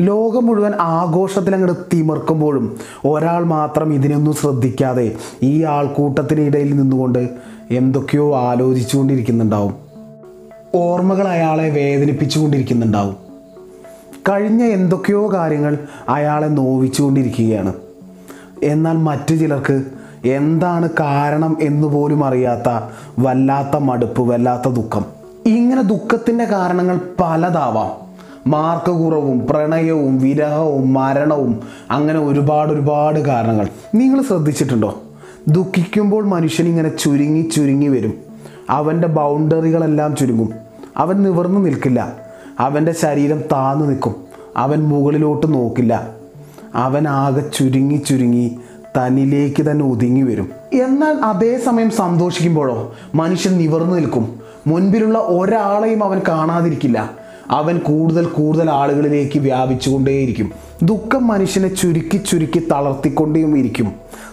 ലോകം മുഴുവൻ ആഘോഷത്തിൽ അങ്ങോട്ട് തിമിർക്കുമ്പോഴും ഒരാൾ മാത്രം ഇതിനൊന്നും ശ്രദ്ധിക്കാതെ ഈ ആൾക്കൂട്ടത്തിനിടയിൽ നിന്നുകൊണ്ട് എന്തൊക്കെയോ ആലോചിച്ചുകൊണ്ടിരിക്കുന്നുണ്ടാവും. ഓർമ്മകൾ അയാളെ വേദനിപ്പിച്ചുകൊണ്ടിരിക്കുന്നുണ്ടാവും. കഴിഞ്ഞ എന്തൊക്കെയോ കാര്യങ്ങൾ അയാളെ നോവിച്ചുകൊണ്ടിരിക്കുകയാണ്. എന്നാൽ മറ്റു ചിലർക്ക് എന്താണ് കാരണം എന്ന് പോലും അറിയാത്ത വല്ലാത്ത മടുപ്പ് വല്ലാത്ത ദുഃഖം. ഇങ്ങനെ ദുഃഖത്തിന്റെ കാരണങ്ങൾ പലതാവാം. മാർക്ക് കുറവും പ്രണയവും വിരഹവും മരണവും അങ്ങനെ ഒരുപാട് ഒരുപാട് കാരണങ്ങൾ. നിങ്ങൾ ശ്രദ്ധിച്ചിട്ടുണ്ടോ? ദുഃഖിക്കുമ്പോൾ മനുഷ്യൻ ഇങ്ങനെ ചുരുങ്ങി ചുരുങ്ങി വരും. അവന്റെ ബൗണ്ടറികളെല്ലാം ചുരുങ്ങും. അവൻ നിവർന്നു നിൽക്കില്ല. അവന്റെ ശരീരം താന്നു നിൽക്കും. അവൻ മുകളിലോട്ട് നോക്കില്ല. അവൻ ആകെ ചുരുങ്ങി ചുരുങ്ങി തന്നിലേക്ക് തന്നെ ഒതുങ്ങി വരും. എന്നാൽ അതേസമയം സന്തോഷിക്കുമ്പോഴോ? മനുഷ്യൻ നിവർന്നു നിൽക്കും. മുൻപിലുള്ള ഒരാളെയും അവൻ കാണാതിരിക്കില്ല. അവൻ കൂടുതൽ കൂടുതൽ ആളുകളിലേക്ക് വ്യാപിച്ചുകൊണ്ടേയിരിക്കും. ദുഃഖം മനുഷ്യനെ ചുരുക്കി ചുരുക്കി തളർത്തിക്കൊണ്ടേയും ഇരിക്കും.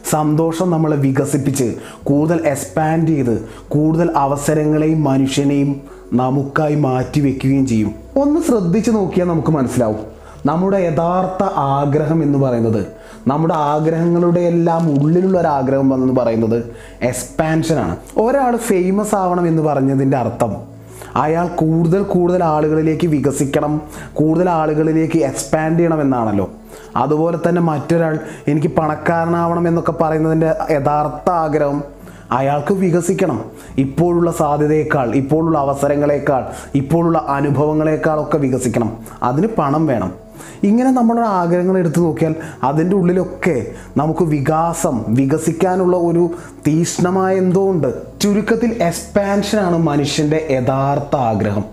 സന്തോഷം നമ്മളെ വികസിപ്പിച്ച് കൂടുതൽ എക്സ്പാൻഡ് ചെയ്ത് കൂടുതൽ അവസരങ്ങളെയും മനുഷ്യനെയും നമുക്കായി മാറ്റി വെക്കുകയും ചെയ്യും. ഒന്ന് ശ്രദ്ധിച്ചു നോക്കിയാൽ നമുക്ക് മനസ്സിലാവും. നമ്മുടെ യഥാർത്ഥ ആഗ്രഹം എന്ന് പറയുന്നത് നമ്മുടെ ആഗ്രഹങ്ങളുടെ എല്ലാം ഉള്ളിലുള്ള ഒരു ആഗ്രഹം എന്ന് പറയുന്നത് എക്സ്പാൻഷനാണ് ഒരാൾ ഫേമസ് ആവണം എന്ന് പറഞ്ഞതിന്റെ അർത്ഥം അയാൾ കൂടുതൽ കൂടുതൽ ആളുകളിലേക്ക് വികസിക്കണം കൂടുതൽ ആളുകളിലേക്ക് എക്സ്പാൻഡ് ചെയ്യണം എന്നാണല്ലോ അതുപോലെ തന്നെ മറ്റൊരാൾ എനിക്ക് പണക്കാരനാവണം എന്നൊക്കെ പറയുന്നതിന്റെ യഥാർത്ഥ ആഗ്രഹം അയാൾക്ക് വികസിക്കണം. ഇപ്പോഴുള്ള സാധ്യതയേക്കാൾ ഇപ്പോഴുള്ള അവസരങ്ങളേക്കാൾ ഇപ്പോഴുള്ള അനുഭവങ്ങളേക്കാളൊക്കെ വികസിക്കണം. അതിന് പണം വേണം. ഇങ്ങനെ നമ്മുടെ ആഗ്രഹങ്ങൾ എടുത്തു നോക്കിയാൽ അതിന്റെ ഉള്ളിലൊക്കെ നമുക്ക് വികാസം വികസിക്കാനുള്ള ഒരു തീഷ്ണമായ എന്തോ ഉണ്ട്. ചുരുക്കത്തിൽ എക്സ്പാൻഷനാണ് മനുഷ്യന്റെ യഥാർത്ഥ ആഗ്രഹം.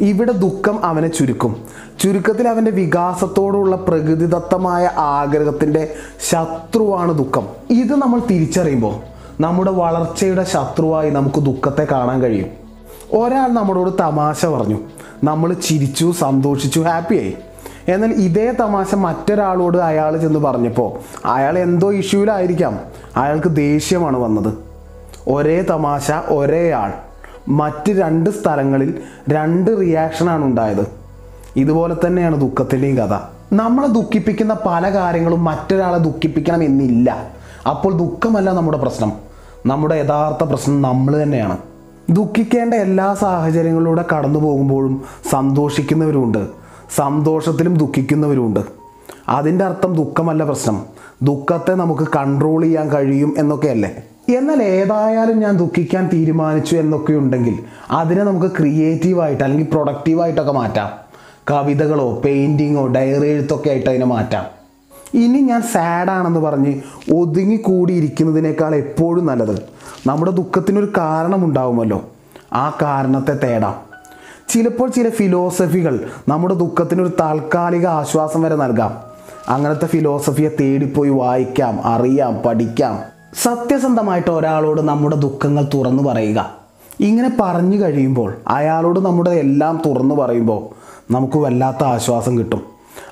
ഇവിടെ ദുഃഖം അവനെ ചുരുക്കും. ചുരുക്കത്തിൽ അവന്റെ വികാസത്തോടുള്ള പ്രകൃതിദത്തമായ ആഗ്രഹത്തിന്റെ ശത്രുവാണ് ദുഃഖം. ഇത് നമ്മൾ തിരിച്ചറിയുമ്പോൾ നമ്മുടെ വളർച്ചയുടെ ശത്രുവായി നമുക്ക് ദുഃഖത്തെ കാണാൻ കഴിയും. ഒരാൾ നമ്മളോട് തമാശ പറഞ്ഞു. നമ്മൾ ചിരിച്ചു സന്തോഷിച്ചു ഹാപ്പിയായി എന്നാൽ ഇതേ തമാശ മറ്റൊരാളോട് അയാൾ ചെന്ന് പറഞ്ഞപ്പോൾ അയാൾ എന്തോ ഇഷ്യൂലായിരിക്കാം അയാൾക്ക് ദേഷ്യമാണ് വന്നത്. ഒരേ തമാശ ഒരേ ആൾ. മറ്റ് രണ്ട് സ്ഥലങ്ങളിൽ രണ്ട് റിയാക്ഷനാണ് ഉണ്ടായത്. ഇതുപോലെ തന്നെയാണ് ദുഃഖത്തിന്റെയും കഥ. നമ്മളെ ദുഃഖിപ്പിക്കുന്ന പല കാര്യങ്ങളും മറ്റൊരാളെ ദുഃഖിപ്പിക്കണം എന്നില്ല. അപ്പോൾ ദുഃഖമല്ല നമ്മുടെ പ്രശ്നം. നമ്മുടെ യഥാർത്ഥ പ്രശ്നം നമ്മൾ തന്നെയാണ്. ദുഃഖിക്കേണ്ട എല്ലാ സാഹചര്യങ്ങളിലൂടെ കടന്നു പോകുമ്പോഴും സന്തോഷിക്കുന്നവരുമുണ്ട്. സന്തോഷത്തിലും ദുഃഖിക്കുന്നവരുമുണ്ട്. അതിന്റെ അർത്ഥം ദുഃഖമല്ല പ്രശ്നം. ദുഃഖത്തെ നമുക്ക് കൺട്രോൾ ചെയ്യാൻ കഴിയും എന്നൊക്കെയല്ലേ? എന്നാൽ ഏതായാലും ഞാൻ ദുഃഖിക്കാൻ തീരുമാനിച്ചു എന്നൊക്കെ ഉണ്ടെങ്കിൽ അതിനെ നമുക്ക് ക്രിയേറ്റീവായിട്ട് അല്ലെങ്കിൽ പ്രൊഡക്റ്റീവായിട്ടൊക്കെ മാറ്റാം. കവിതകളോ പെയിന്റിങ്ങോ ഡയറി എഴുത്തൊക്കെ ആയിട്ട് അതിനെ മാറ്റാം. ഇനി ഞാൻ സാഡാണെന്ന് പറഞ്ഞ് ഒതുങ്ങിക്കൂടിയിരിക്കുന്നതിനേക്കാൾ എപ്പോഴും നല്ലത് നമ്മുടെ ദുഃഖത്തിനൊരു കാരണമുണ്ടാവുമല്ലോ. ആ കാരണത്തെ തേടാം. ചിലപ്പോൾ ചില ഫിലോസഫികൾ നമ്മുടെ ദുഃഖത്തിനൊരു താൽക്കാലിക ആശ്വാസം വരെ നൽകാം. അങ്ങനത്തെ ഫിലോസഫിയെ തേടിപ്പോയി വായിക്കാം അറിയാം പഠിക്കാം. സത്യസന്ധമായിട്ട് ഒരാളോട് നമ്മുടെ ദുഃഖങ്ങൾ തുറന്നു പറയുക. ഇങ്ങനെ പറഞ്ഞു കഴിയുമ്പോൾ അയാളോട് നമ്മുടെ എല്ലാം തുറന്നു പറയുമ്പോൾ നമുക്ക് വല്ലാത്ത ആശ്വാസം കിട്ടും.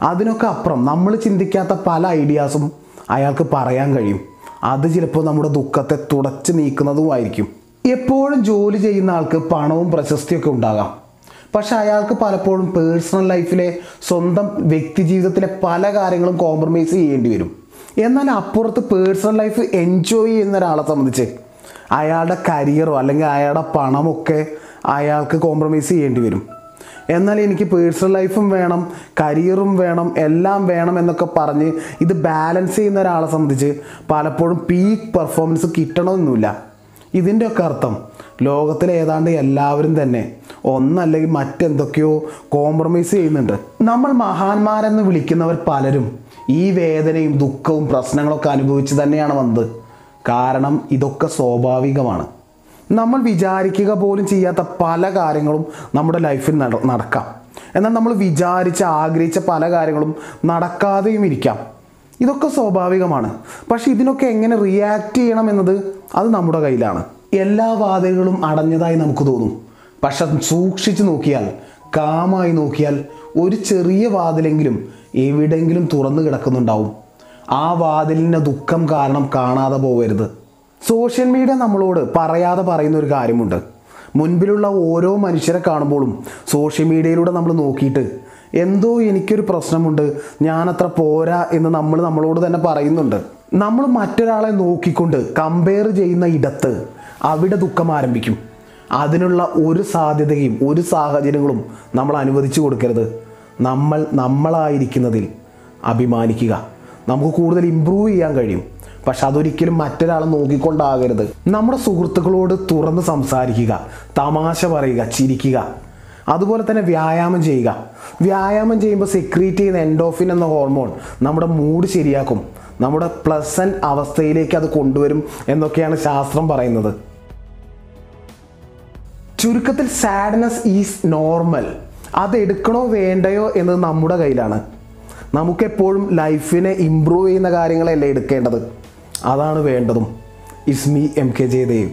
അതിനൊക്കെ അപ്പുറം നമ്മൾ ചിന്തിക്കാത്ത പല ഐഡിയാസും അയാൾക്ക് പറയാൻ കഴിയും. അത് ചിലപ്പോൾ നമ്മുടെ ദുഃഖത്തെ തുടച്ചു നീക്കുന്നതുമായിരിക്കും എപ്പോഴും ജോലി ചെയ്യുന്ന ആൾക്ക് പണവും പ്രശസ്തിയൊക്കെ ഉണ്ടാകാം. പക്ഷെ അയാൾക്ക് പലപ്പോഴും പേഴ്സണൽ ലൈഫിലെ സ്വന്തം വ്യക്തി ജീവിതത്തിലെ പല കാര്യങ്ങളും കോംപ്രമൈസ് ചെയ്യേണ്ടി വരും. എന്നാൽ അപ്പുറത്ത് പേഴ്സണൽ ലൈഫ് എൻജോയ് ചെയ്യുന്ന ഒരാളെ സംബന്ധിച്ച് അയാളുടെ കരിയറോ അല്ലെങ്കിൽ അയാളുടെ പണമൊക്കെ അയാൾക്ക് കോംപ്രമൈസ് ചെയ്യേണ്ടി വരും. എന്നാൽ എനിക്ക് പേഴ്സണൽ ലൈഫും വേണം കരിയറും വേണം എല്ലാം വേണം എന്നൊക്കെ പറഞ്ഞ് ഇത് ബാലൻസ് ചെയ്യുന്ന ഒരാളെ സംബന്ധിച്ച് പലപ്പോഴും പീക്ക് പെർഫോമൻസ് കിട്ടണമെന്നില്ല. ഇതിന്റെയൊക്കെ അർത്ഥം ലോകത്തിലെ ഏതാണ്ട് എല്ലാവരും തന്നെ ഒന്നല്ലെങ്കിൽ മറ്റെന്തൊക്കെയോ കോംപ്രമൈസ് ചെയ്യുന്നുണ്ട്. നമ്മൾ മഹാന്മാരെന്ന് വിളിക്കുന്നവർ പലരും ഈ വേദനയും ദുഃഖവും പ്രശ്നങ്ങളൊക്കെ അനുഭവിച്ച് തന്നെയാണ് വന്നത്. കാരണം ഇതൊക്കെ സ്വാഭാവികമാണ്. നമ്മൾ വിചാരിക്കുക പോലും ചെയ്യാത്ത പല കാര്യങ്ങളും നമ്മുടെ ലൈഫിൽ നട നടക്കാം. എന്നാൽ നമ്മൾ വിചാരിച്ച ആഗ്രഹിച്ച പല കാര്യങ്ങളും നടക്കാതെയും ഇരിക്കാം. ഇതൊക്കെ സ്വാഭാവികമാണ്. പക്ഷെ ഇതിനൊക്കെ എങ്ങനെ റിയാക്ട് ചെയ്യണം എന്നത് അത് നമ്മുടെ കയ്യിലാണ്. എല്ലാ വാതിലുകളും അടഞ്ഞതായി നമുക്ക് തോന്നും. പക്ഷെ സൂക്ഷിച്ചു നോക്കിയാൽ കാമായി നോക്കിയാൽ ഒരു ചെറിയ വാതിലെങ്കിലും എവിടെയെങ്കിലും തുറന്നു കിടക്കുന്നുണ്ടാവും. ആ വാതിലിന്റെ ദുഃഖം കാരണം കാണാതെ പോകരുത് സോഷ്യൽ മീഡിയ നമ്മളോട് പറയാതെ പറയുന്ന ഒരു കാര്യമുണ്ട്. മുൻപിലുള്ള ഓരോ മനുഷ്യരെ കാണുമ്പോഴും സോഷ്യൽ മീഡിയയിലൂടെ നമ്മൾ നോക്കിയിട്ട് എന്തോ എനിക്കൊരു പ്രശ്നമുണ്ട് ഞാനത്ര പോരാ എന്ന് നമ്മൾ നമ്മളോട് തന്നെ പറയുന്നുണ്ട്. നമ്മൾ മറ്റൊരാളെ നോക്കിക്കൊണ്ട് കമ്പയർ ചെയ്യുന്ന ഇടത്ത് അവിടെ ദുഃഖം ആരംഭിക്കും. അതിനുള്ള ഒരു സാധ്യതയും ഒരു സാഹചര്യങ്ങളും നമ്മൾ അനുവദിച്ചു കൊടുക്കരുത്. നമ്മൾ നമ്മളായിരിക്കുന്നതിൽ അഭിമാനിക്കുക. നമുക്ക് കൂടുതൽ ഇമ്പ്രൂവ് ചെയ്യാൻ കഴിയും. പക്ഷെ അതൊരിക്കലും മറ്റൊരാളെ നോക്കിക്കൊണ്ടാകരുത്. നമ്മുടെ സുഹൃത്തുക്കളോട് തുറന്ന് സംസാരിക്കുക തമാശ പറയുക ചിരിക്കുക. അതുപോലെ തന്നെ വ്യായാമം ചെയ്യുക. വ്യായാമം ചെയ്യുമ്പോൾ സെക്രീറ്റ് ചെയ്യുന്ന എൻഡോഫിൻ എന്ന ഹോർമോൺ നമ്മുടെ മൂഡ് ശരിയാക്കും. നമ്മുടെ പ്ലസന്റ് അവസ്ഥയിലേക്ക് അത് കൊണ്ടുവരും എന്നൊക്കെയാണ് ശാസ്ത്രം പറയുന്നത്. ചുരുക്കത്തിൽ സാഡ്നെസ് ഈസ് നോർമൽ അതെടുക്കണോ വേണ്ടയോ എന്നത് നമ്മുടെ കയ്യിലാണ്. നമുക്കെപ്പോഴും ലൈഫിനെ ഇമ്പ്രൂവ് ചെയ്യുന്ന കാര്യങ്ങളല്ലേ എടുക്കേണ്ടത്? അതാണ് വേണ്ടതും. ഇസ്മി എം കെ ജയദേവ്